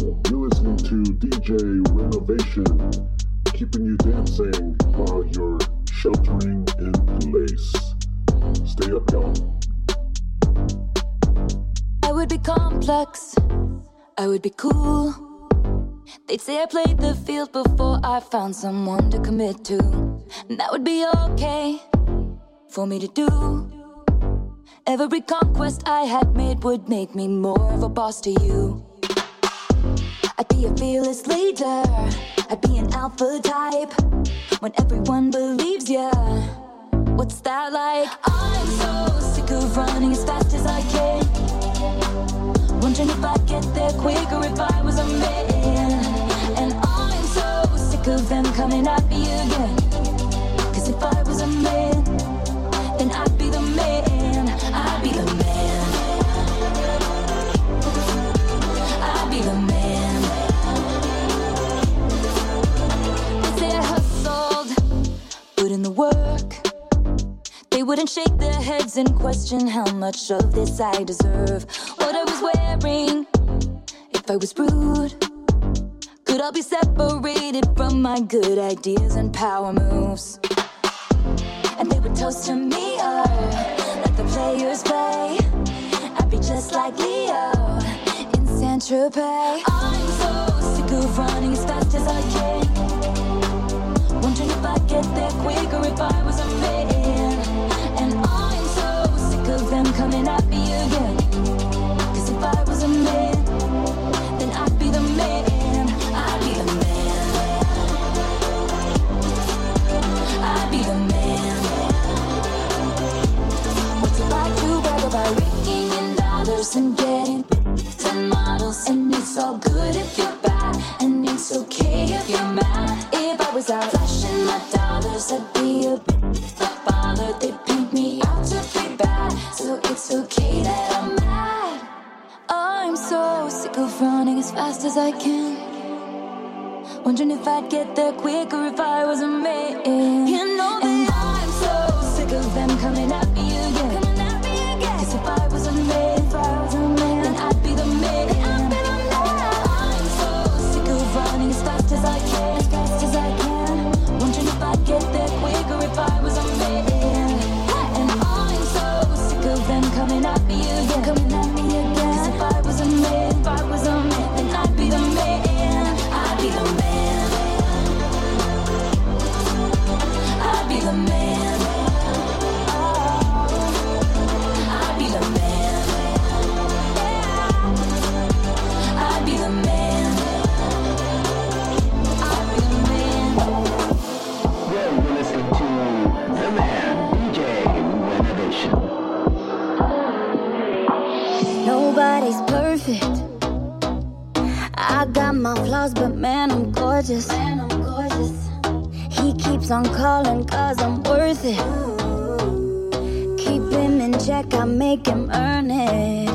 You're listening to DJ Renovation, keeping you dancing while you're sheltering in place. Stay up, y'all. I would be complex, I would be cool. They'd say I played the field before I found someone to commit to. And that would be okay for me to do. Every conquest I had made would make me more of a boss to you. I'd be a fearless leader, I'd be an alpha type. When everyone believes ya, what's that like? I'm so sick of running as fast as I can. Wondering if I'd get there quicker if I was a man. And I'm so sick of them coming at me again. Cause if I was a man, then I'd be the man. I'd be the man. Put in the work. They wouldn't shake their heads and question how much of this I deserve. What I was wearing, if I was rude. Could I be separated from my good ideas and power moves? And they would toast to me, oh, let the players play. I'd be just like Leo in Saint Tropez. I'm so sick of running as fast as I can. Nobody's perfect. I got my flaws, but man, I'm gorgeous. Man, I'm gorgeous. He keeps on calling cause I'm worth it. Keep him in check, I make him earn it.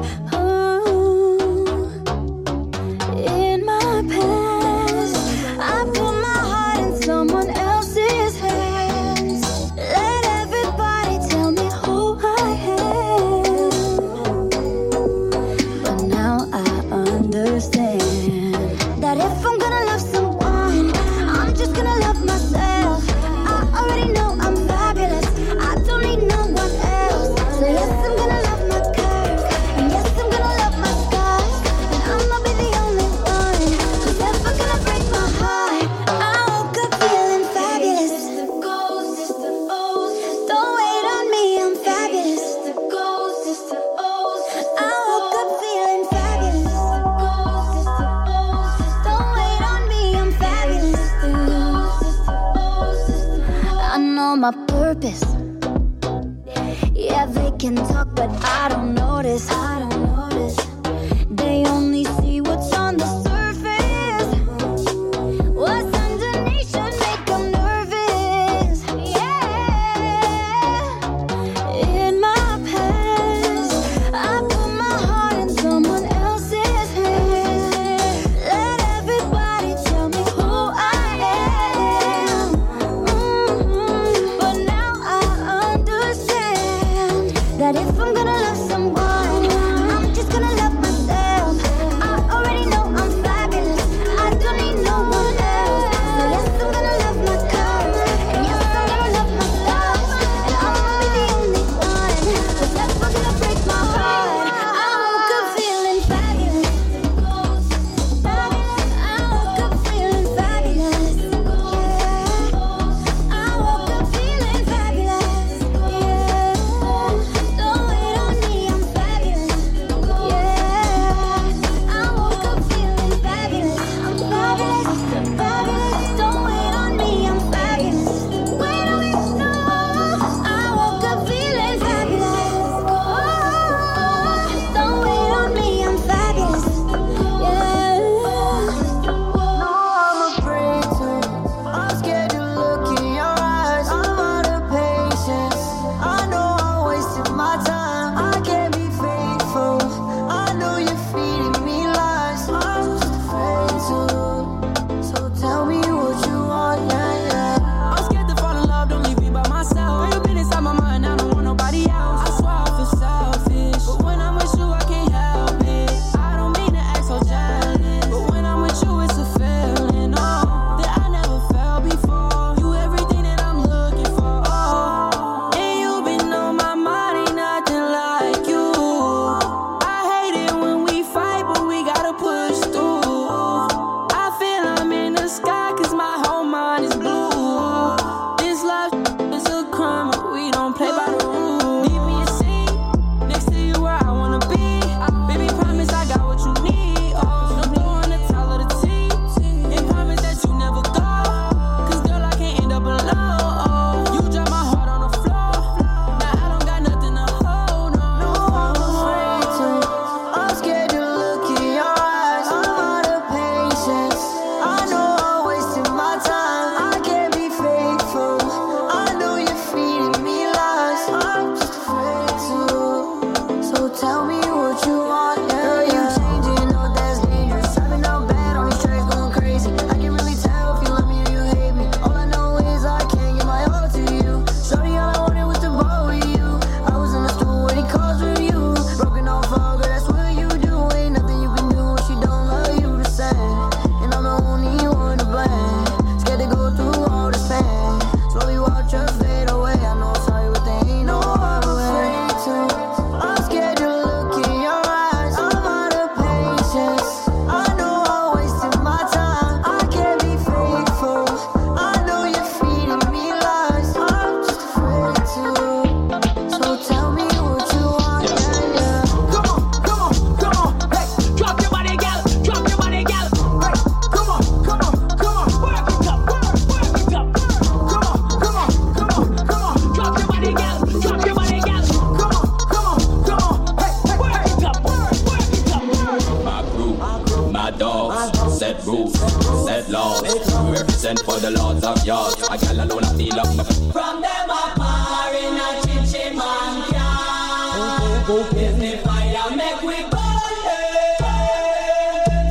Represent for the lords of yards. A gal alone I feel up. From them a par in a chichi man car. Is the fire make we burn.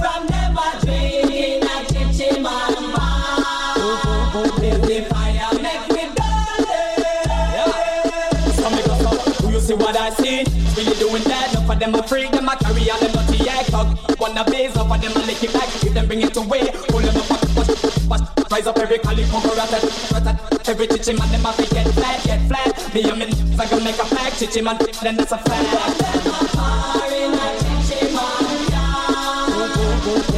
From them a drink in a chichi man bar. Is the fire make we burn it. So me go so, do you see what I see? Really doing that, enough of them a freak, them a carry on them dirty act. Wanna base up of them a lick it back, if them bring it away, Rise up every cali, conquer rat, Every chichi man, them a fi get flat, get flat. Me and me, I gonna make a pack, chichi man, then that's a fact. Them a par in a chichi man car.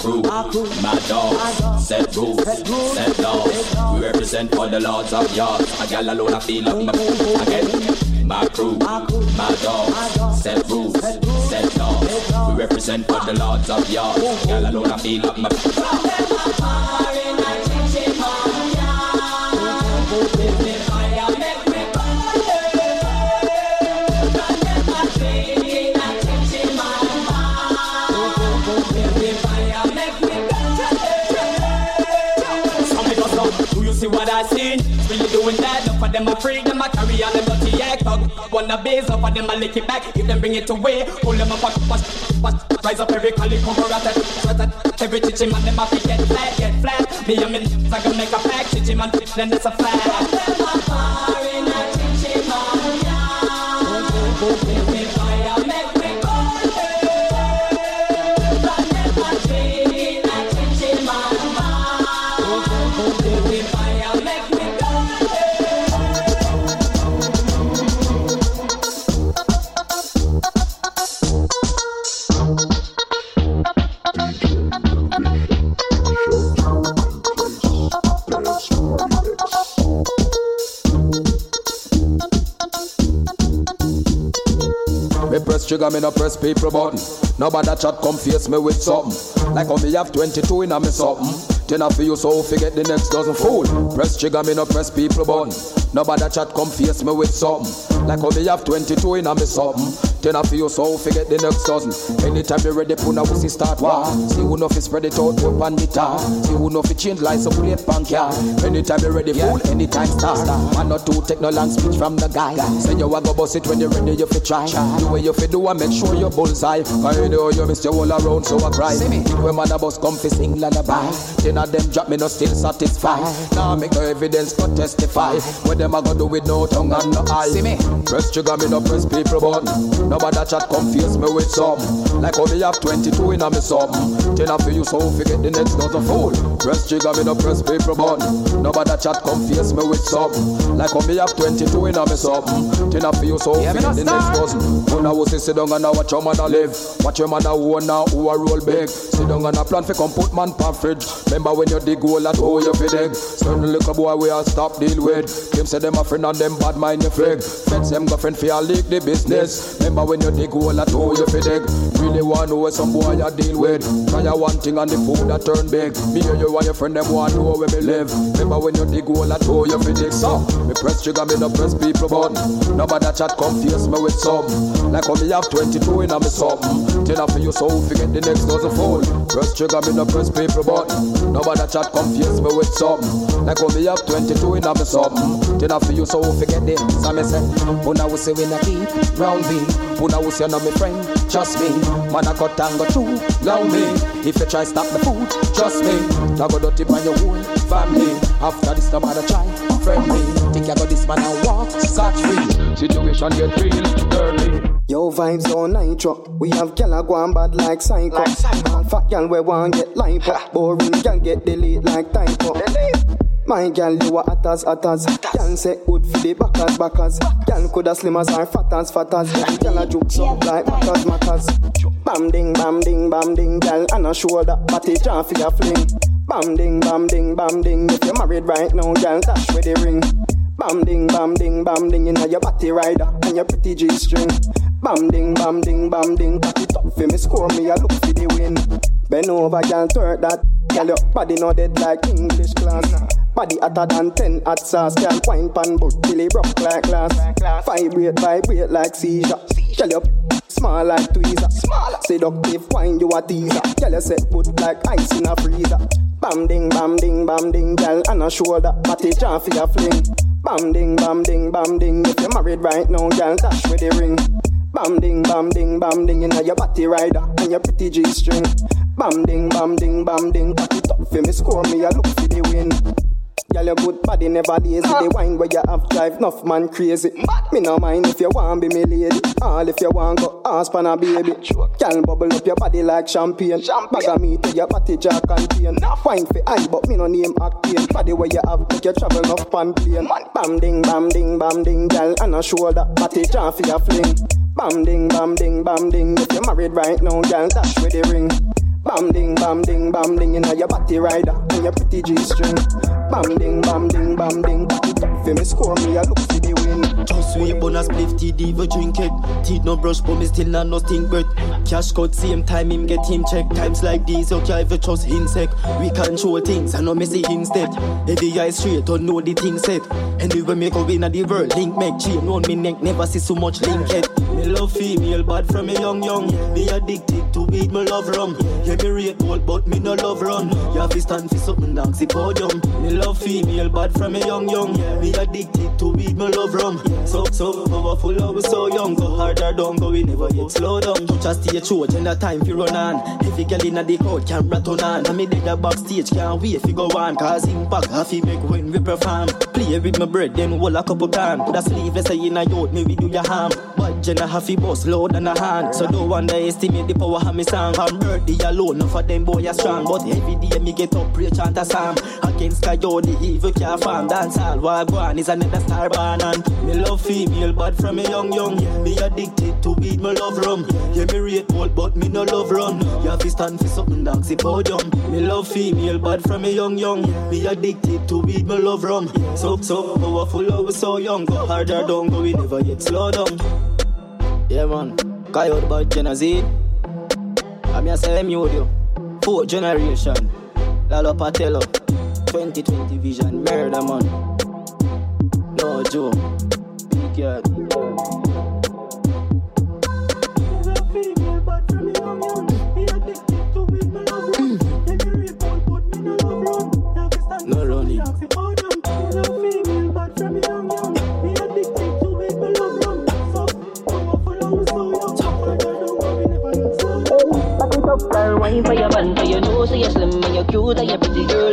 Crew, my dogs, set rules, set laws. We represent for the lords of yards. A gal alone I feel up my again. My crew, my dogs, set rules, set laws. We represent for the lords of yards. A gal alone I feel up my of them a freak, them a carry on them dirty act hug. Wanna base up of them a lick it back, if them bring it away, pull them up, push, push. Rise up every cali, conquer rat, rat, Every chichi man, them a fi get flat, get flat. Me and me, I gonna make a pack, chichi man, then that's a fact. Trigger, me no press people button. Nobody chat come face me with something. Like how me have 22 in a me something. Ten for you so forget the next dozen fool. Press trigger, me no press people button. Nobody chat come face me with something. Like how me have 22 in a me something. Ten I feel so forget the next dozen. Anytime you ready, put a wussy start war. See who know fi spread it out up the tar. See who know fi change lights up plate bank yeah. Anytime you ready, fool, anytime start. Man not two take no long speech from the guy. Say you a go bust it when you ready, you fi try. The way you fi do I make sure you bullseye. Cause you know you miss your whole around, so I cry. See Think when man a bus come fi sing lullaby. Ten of them drop me no still satisfied. Now make no evidence but testify. What them a go do with no tongue and no eye. See me? Press trigger me no press people button. Nobody chat confuse me with some. Like how me have 22 in a me something. Ten of you so forget the next dozen fool. Press trigger me no press paper button. Nobody chat confuse me with some. Like how me have 22 in a me something. Ten of you so forget the next dozen. When I was sit down and I watch your a live. Watch your a own now who a roll big. Sit down and I plan fi come put man pan fridge. Remember when you dig hole at hole you fi dig. Certain little boy we a stop deal with. Them say them a friend and them bad mind you frig. Feds them go friend fi a leak the business. Remember when you dig hole at hole you fi dig. Really want know some boy you deal with. Try a one thing and the food that turn big. Me and you and your friend them want know where me live. Remember when you dig hole at hole you fi dig. So me press trigger me no press people button. Nobody that chat confuse me with some. Like how me have 22 in a me something. Ten for you so forget the next dozen fool. Press trigger me no press people button. Nobody that chat confuse me with some. Like how me have 22 in a me something. Ten for you so forget the. So me say, oh, Puna we say we not keep round me. Puna we say no me friend, trust me. Man I cut and go too long me. If you try stop the food, trust me. I go dirty by your whole family. After this, no matter try friend me. Think I got this man and walk Scotch free, situation get real, early. Yo, vibes on nitro. We have gyal go on bad like psycho. Like psycho. Fat gyal we want get lipo. Boring gyal get delete like typo. My gal, you are hot as hot as. Gal say good for the backers backers Gal coulda slim as or fat as fat as. Gal a juke up like matters matters. Bam ding bam ding bam ding. Gal and a shoulder body jam for your fling. Bam ding bam ding bam ding. If you're married right now, gal dash with the ring. Bam ding bam ding bam ding. You know your body rider and your pretty G string Bam ding bam ding bam ding. Back it up for me score me a look for the win. Bend over, gal, twerk that. Gal, your body no dead like English class Body hotter than ten hot sauce. Girl, wine pan but till it broke like glass. Vibrate, vibrate like seizure. Tell you small like tweezer. Seductive wine, you a teaser. Girl, you set good like ice in a freezer. Bam ding, bam ding, bam ding, girl, on a shoulder. Body jam for your fling. Bam ding, bam ding, bam ding. If you're married right now, girl, dash with the ring. Bam ding, bam ding, bam ding, you know your body rider and your pretty G string. Bam ding, bam ding, bam ding, cock it up for me, score me, I look for the win. Girl, your good body never lazy. The wine where you have drive enough man crazy. But me no mind if you want be me lady. All if you want go ask for a baby. Girl, bubble up your body like champagne. Bag of meat to your body jar contain. Wine for eye, but me no name Octane. Body where you have make you travel enough pan plane. Bam ding, bam ding, bam ding, girl, and a shoulder. Body jar for your fling. Bam ding, bam ding, bam ding. If you're married right now, girl, dash with the ring. Bam ding, bam ding, bam ding, you know your body rider and your pretty G string. Bam ding, bam ding, bam ding, back me score me, I look for the win. Just we bonus spliff TD we drink it. Teeth no brush but me still not no stink but cash cut same time him get him check. Times like these you can't even trust insect. We control things I know me see instead. Heavy eyes straight don't know the thing set. Anyway me go in the world link make chain on me neck never see so much link yet. Me love female bad from me young young. Me addicted to weed me love rum. Yeah me rate old but me no love run. You have to stand for something dance the podium. Me love female bad from me young young. Me addicted to weed my love rum. So so powerful I was so young. Go harder don't go we never yet slow down. Just stay true agenda time fi run on. If you girl inna the crowd camera turn on. And me dig a backstage can't wait fi go on. Cause impact have fi make when we perform. Play with my bread then hold a couple time. Put a sleeveless say in a yacht me we do your harm. But Jenna have fi boss load than a hand. So don't underestimate the power of me song. I'm birthday alone, no for them boy are strong. But every day me get up, pray chant a psalm. Against Kayo, the evil can't farm. Dance all wagwan is another star born. And me love female, but from me young young. Me addicted to weed, me love rum. Yeah, me rate old, but me no love run. Have to stand for something, the podium. Me love female, but from me young young. Me addicted to weed, me love rum. So, so powerful, oh, was so young. Go harder, don't go, we never yet slow down. Yeah, man. Coyote bad Genesee. I'm here say me audio. Fourth generation. Lalo Patello. 2020 vision. Murder man. No Joe. Big yard. No running. Back it up, girl, wine for your man, for your nose, you're slim and you're cute and you're pretty girl.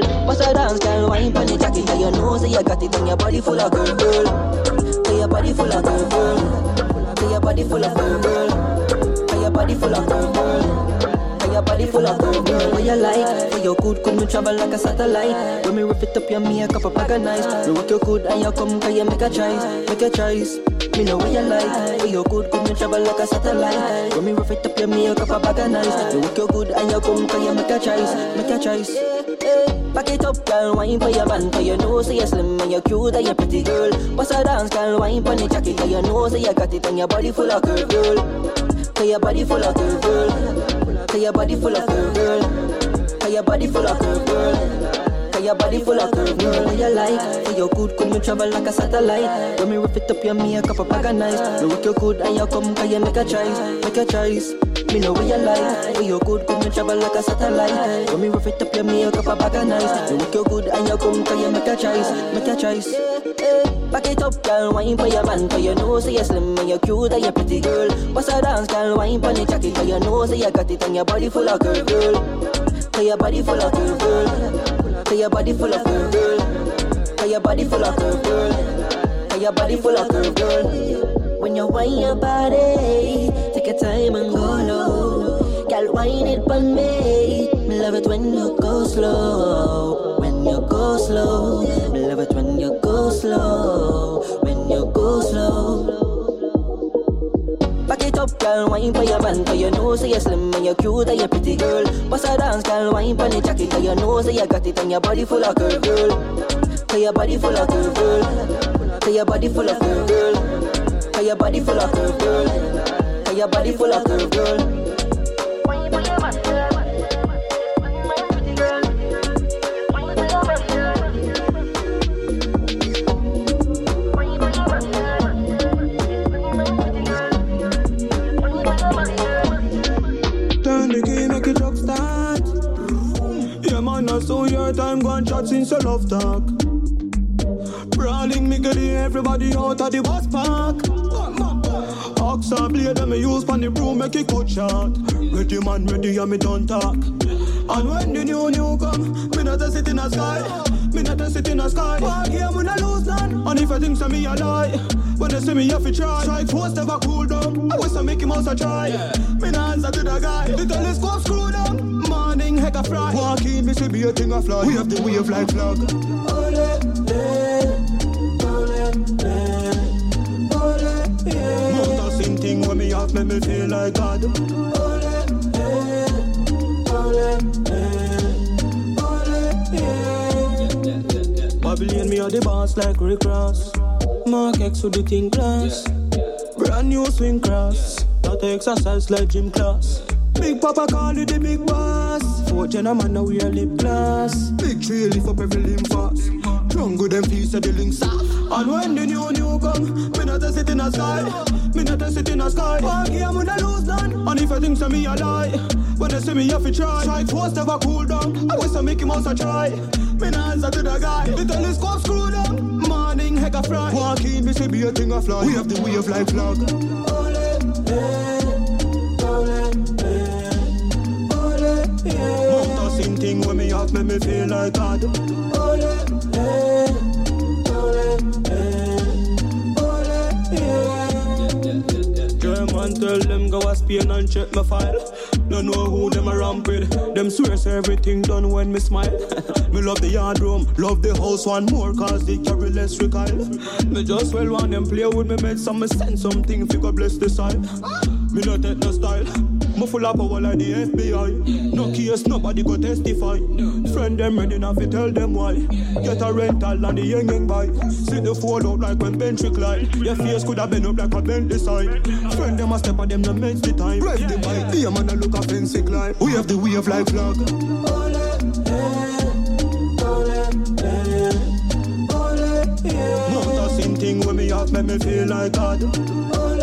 A dance, girl, wine for the jacket, and your nose, you got it, and your body full of girl, girl. Say your body full of girl, girl. Say your body full of girl, girl. Say your body full of girl, girl. Say your body full of girl, girl. What you like? For your good, could me travel like a satellite. When me rip it up your makeup up like a nice. You work your good and you come, can you make a choice? Make a choice. Me know what you like. For your good, could me travel like a satellite. When me rough it up your makeup a bag of nice. You work your good and you come, can you make a choice? Make a choice. Back it up, girl, wine for your man, for your nose, you're slim and you're cute and you're pretty girl. What's a dance, girl, wine for the jacket, and your nose, you got it, and your body full of curve, girl. Say your body full of curve, girl. Say your body full of curve, girl. Say your body full of curve, girl. Cause your body full of curve, girl, what you like For your good, come you travel like a satellite. When me rough it up your makeup a bag of nice. Me work your good and you come cause you make a choice Make a choice. Me know what you like For your good, come you travel like a satellite. When me rough it up your makeup a bag of nice. Me work your good and you come cause you make a choice Make a choice. Back it up, girl, wine for your man For your nose, you're slim and you're cute and you're pretty girl. What's a dance, girl, wine for the jacket For your nose, you got it and your body full of curve, girl. Cause your body full of curve, girl Cause your body full of curve, girl. Cause your body full of curve, girl. Cause your body full of curve, girl. When you wind your body, take your time and go low. Girl, wind it for me. Me love it when you go slow. When you go slow. Me love it when you go slow. When you go slow. Up, girl, wine for your man, cause you know say you're slim and you're cute and you're pretty girl. Bust a dance, girl, wine for the jacket, cause you know say you got it and your body full of curve, girl. Cause your body full of curve, girl. Cause your body full of curve, girl. Cause your body full of curve, girl. Cause your body full of curve, girl. Time gone shot since your love talk. Brawling me get everybody out of the bus park. Ox and blade them me use pon the broom make it cut short. Ready man, ready and me don't talk. And when the new new come, me not a sit in the sky. Me not a sit in the sky. One game when I lose none. And if I think say me a lie, when they see me have to try. Strike force never cool down. I wish I make him also try. Me not answer to the guy. The telescope screw down. Morning heck a fry. Walk in, me see be a thing of fly. We have the wave like flag. Mount a same thing when me have, make me feel like God. Babylon, me are the boss like Rick Ross. Mark X with the thing class. Brand new swing cross. Not exercise like gym class. Big Papa call it the big boss. Four gentlemen now we are lip glass. Big tree lift up every limb fast. Drunk with them the links off. And when the new new come, me not a sit in a sky. Me not a sit in a sky. Game when I lose none. And if I think so me a lie. When they see me have to try. Strike force never cool down. I wish I make him also try. Me not answer to the guy. The telescope screw down. Heck a fry. Walk in, be a thing fly. We have the wave like flag. Mount a same thing when me me feel like God. Tell them go a Spain and check my file. No know who them a ramp with. Them swear say everything done when me smile. me love the yard room, love the house one more cause they carry less recoil. Me just well want them play with me made some me send something you bless the side. Me not take no style. Me full of power like the FBI. No case, nobody go testify. Friend them ready now fi tell them why. Get a rental and the young young buy. See the fall out like when bench recline. Your face could have been up like a Bentley side. Friend them a step on them no makes the time. Rev the bike, be a man a look a fancy climb. We have the wave like flag. Mount a same thing when me have, make me feel like God.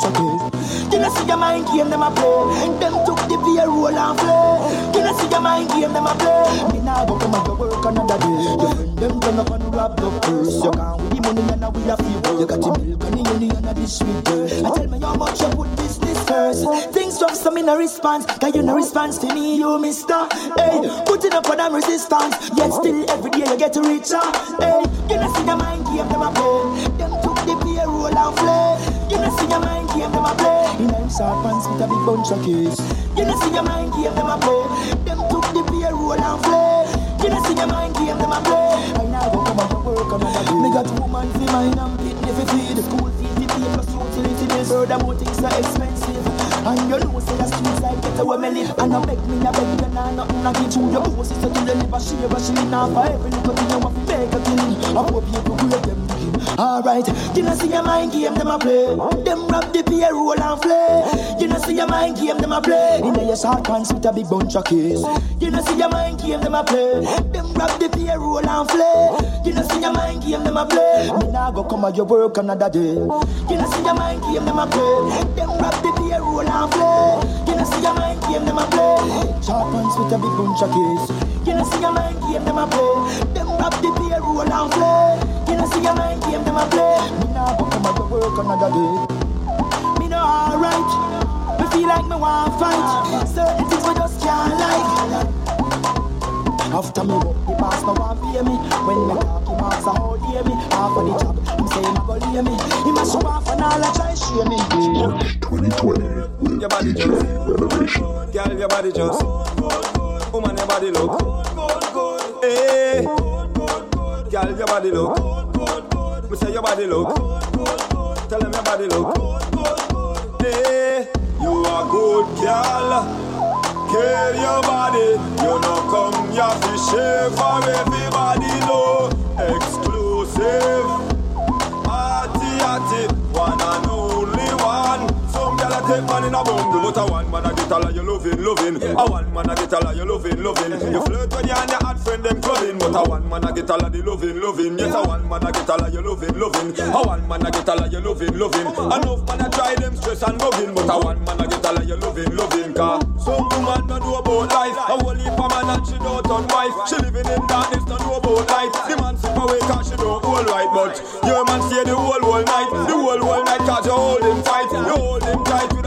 dance okay. You know see your mind game them a play. and Them took the beer roll and play. Can I see your mind game them a play. Me now go come and go work another day. Them turn up and rob the purse. You can't with the money and now we a fever. You got the milk and the honey and the sweet girl. I tell me how much you put business first. Things drop some in a response. Cause you no response to me, you mister. Hey, putting up for them resistance. Yet still every day you get richer. Hey, can I see your mind game them a play. Them took the beer roll and play. You know see your mind game them a play. In them hard pants with a big bunch of keys. You know see your mind game them a play. Them took the beer roll and play. You know see your mind game them a play. I now go come out to work another day. Me got woman for mine and pit me for feed. School fees to pay plus utility bills. Furthermore things are expensive. And you know say the streets like get away me live. And I beg me I beg you nah nothing I get you. Your boss is to deliver. She a she me now for every little thing I want to make a killing. I hope you could create them Alright, you know see your mind game them a play. Them rap the payroll and flay. You know see your mind game them a play. In your short pants with a big bunch of keys. You know see your mind game them a play. Them rap the payroll and flay. You know see your mind game them a play. Me nah go come at your work another day. You know see your mind game them a play. Them rap the payroll and flay. You know see your mind game them a play. Short pants with a big bunch of keys. You know see your mind game them a play. Them rap the payroll and flay You see your mind game them a play Me nah come at your work another day. Me know alright. Me feel like me want fight. Certain things we just can't like. After me work, the boss no want pay me. When me talk, him ask a how hear me. Half of the job, him say him go lay me. Him a show off and all a try share me. March 2020 with Your body DJ Renovation. Girl, your body just Woman, your body look Hey Girl, your body look Me say your body look Tell them your body look Hey You are good, girl. Care your body. You know come here fi share for everybody know Exclusive take man in a bundle But a one man a get all of you loving, loving. A one man a get all of you loving, loving. You flirt when you and your hot friend them clubbing But a one man a get all of the loving, loving. Yes, a one man a get all of you loving, loving. A one man a get all of you loving, loving. Enough man a try them stress and bugging But a one man a get all of you loving, loving. Cause some woman don't know about life. A whole heap of man and she don't turn wife. She living in darkness, don't know about life The man slip away cause she don't hold right But your man stay the whole, whole night. The whole, whole night cause you hold him tight. You hold him tight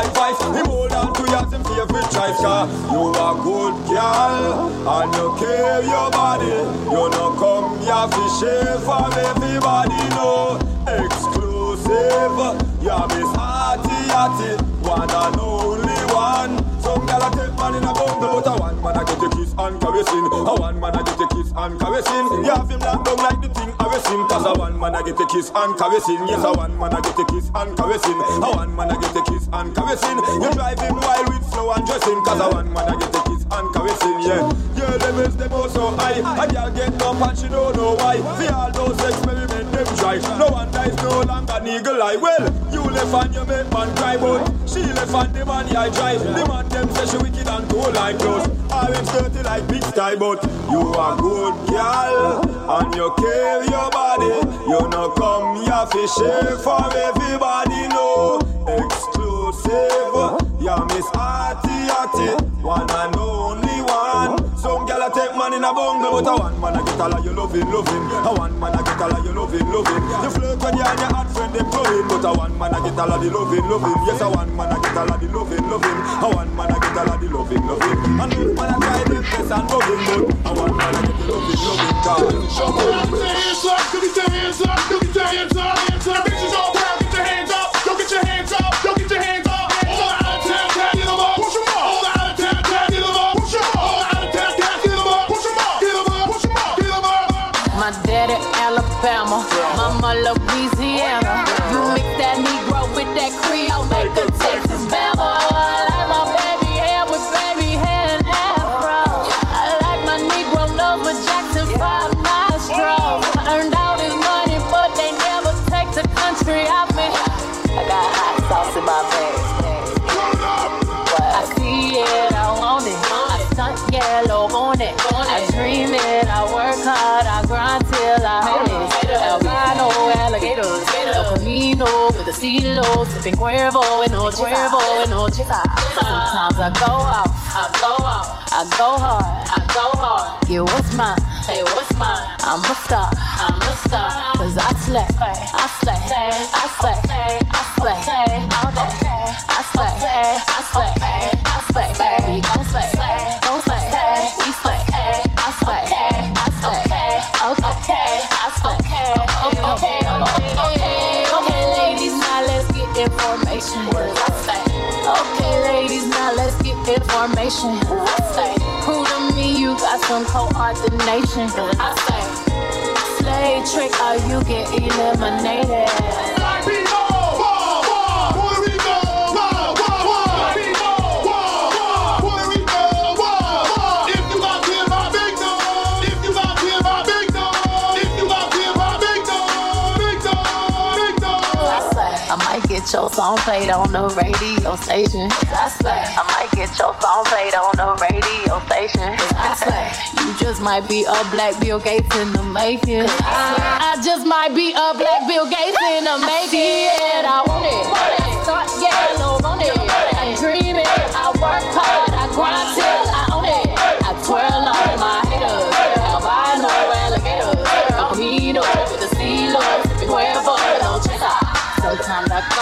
life vice Him hold on to you as favorite choice Cause you a good girl And you care your body. You know come here fi share for everybody know Exclusive Yeah, Miss Hearty Hearty One and only one Some gyal a take man in a bundle But a one man a get a kiss and caressing A one man a get a kiss and caressing You have him locked down like the thing caressing Cause a one man a get a kiss and caressing Yes, a one man a get a kiss and caressing A one man a get a kiss and caressing You drive him wild with slow and dressing. Cause a one man a get a kiss and caressing Yeah, your levels them also high A girl get up and she don't know why. See all those experiments them try. No one dies no longer an eagle Well, you left and you make man cry But she left and the man I drive The man them say she wicked and cool like clothes. I am dirty like big style But you a good girl And you care your body. You know come here fi share for everybody know Exclusive Yeah, Miss Arty Arty One and only one. Some take man in a bungle But a one man a get all of you loving, loving A one man a get all of you loving, loving You flirt when you and your hot friend them clubbing But a one man a get all of the loving, loving Yes, a one man a get all of the loving, loving A one man a get all of the loving, loving And one man a try them best and bugging But a one man a get the loving, loving Cause Hands up, go get your hands up, go get your hands up, hands up. Bitches I stunt yellow on it. I dream it, I work hard, I grind till I own it. Albino alligators, El Camino with a CeeLo, sipping Cuervo and no Cuervo and no. Sometimes I go out, I go out, I go hard, I go hard. Yeah, what's mine? Hey, what's mine? I'm a star, I'm a star. Cause I slay, I slay, I slay, I slay, all day. I slay, I slay, I slay, baby, don't slay, don't slay, get information. I say, prove to me you got some coordination. I say, slay trick or you get eliminated. your song played on the radio station. I might get your song played on the radio station. I swear, you just might be a black Bill Gates in the making. I, just might be a black Bill Gates in the making. I want it. I work hard. I grind till I own it. I swear to my haters. How about my alligators? Hino with the sea lord. Beware of all. Sometimes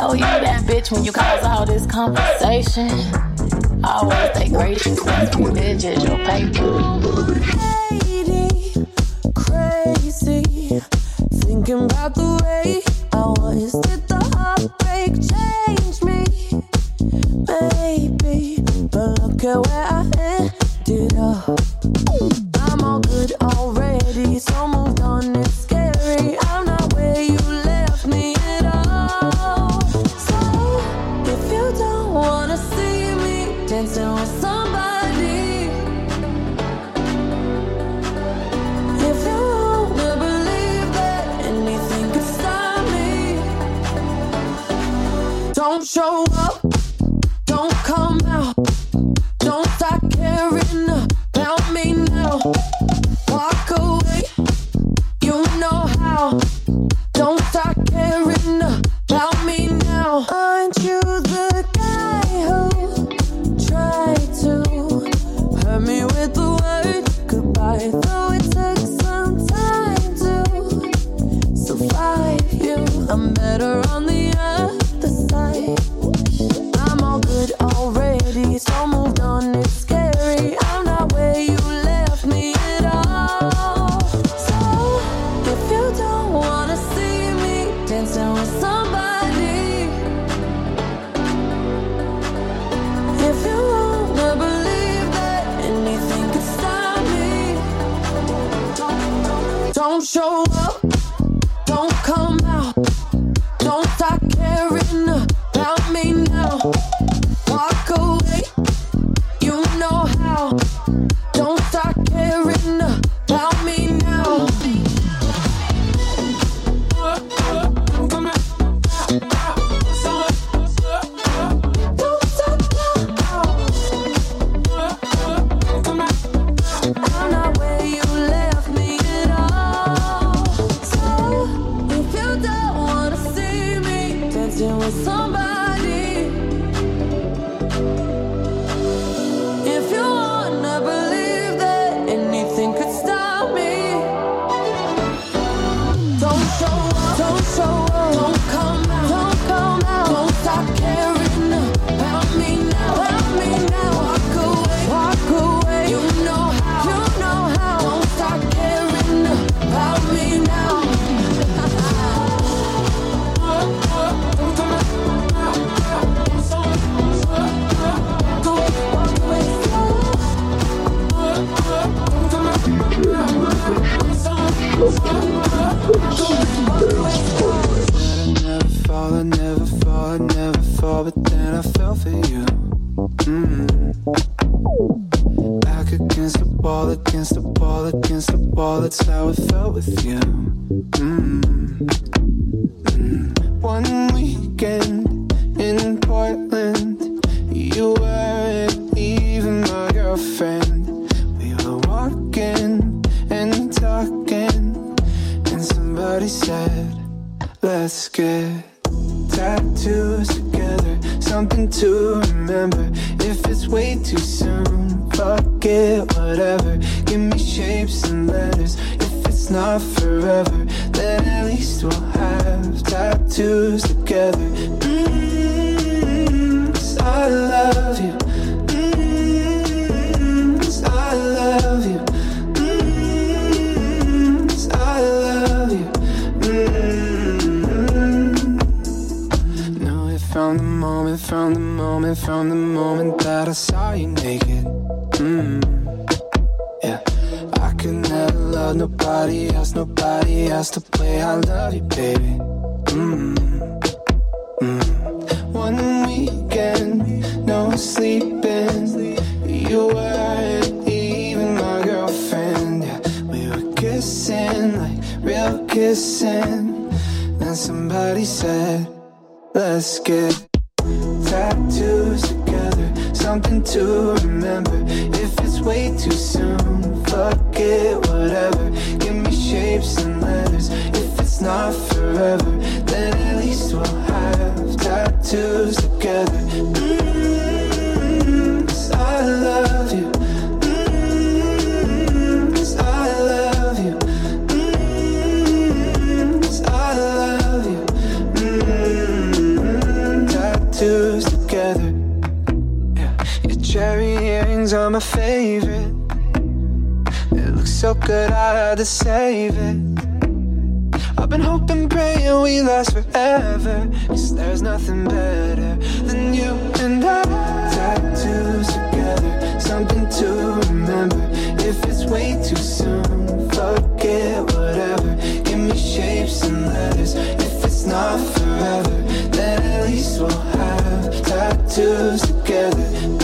know you that bitch when you cause all this conversation. I always take greatest, that's religious, your paper. dancing with somebody. If you wanna believe that anything could stop me, don't show up. somebody from the moment, from the moment that I saw you naked. Mm. Yeah, I could never love nobody else, nobody else to play. I love you, baby. Mm. Mm. One weekend, no sleeping. You were even my girlfriend. Yeah, we were kissing like real kissing. Then somebody said, Let's get to remember if it's way too soon. Fuck it, whatever. Give me shapes and letters. If it's not forever, then at least we'll have tattoos. Could I had to save it. I've been hoping, praying we last forever. Cause there's nothing better than you and I. Tattoos together, something to remember. If it's way too soon, forget whatever. Give me shapes and letters. If it's not forever, then at least we'll have tattoos together.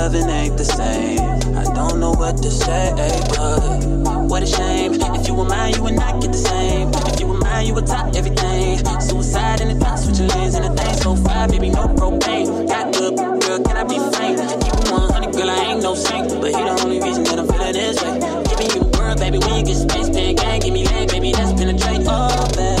Loving ain't the same. I don't know what to say, but what a shame. If you were mine, you would not get the same. If you were mine, you would top everything. Suicide in the top, switching lanes in the thing. So far, baby, no propane. Got good, girl, can I be frank? Keep it 100, girl, I ain't no saint, but he the only reason that I'm feeling this way. Giving you the world, baby, when you get space, pen gang, give me leg, baby, let's penetrate. Oh, baby.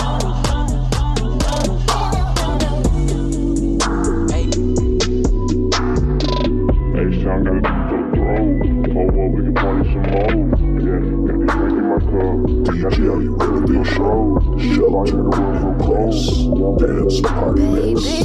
For close. Dance party. Baby,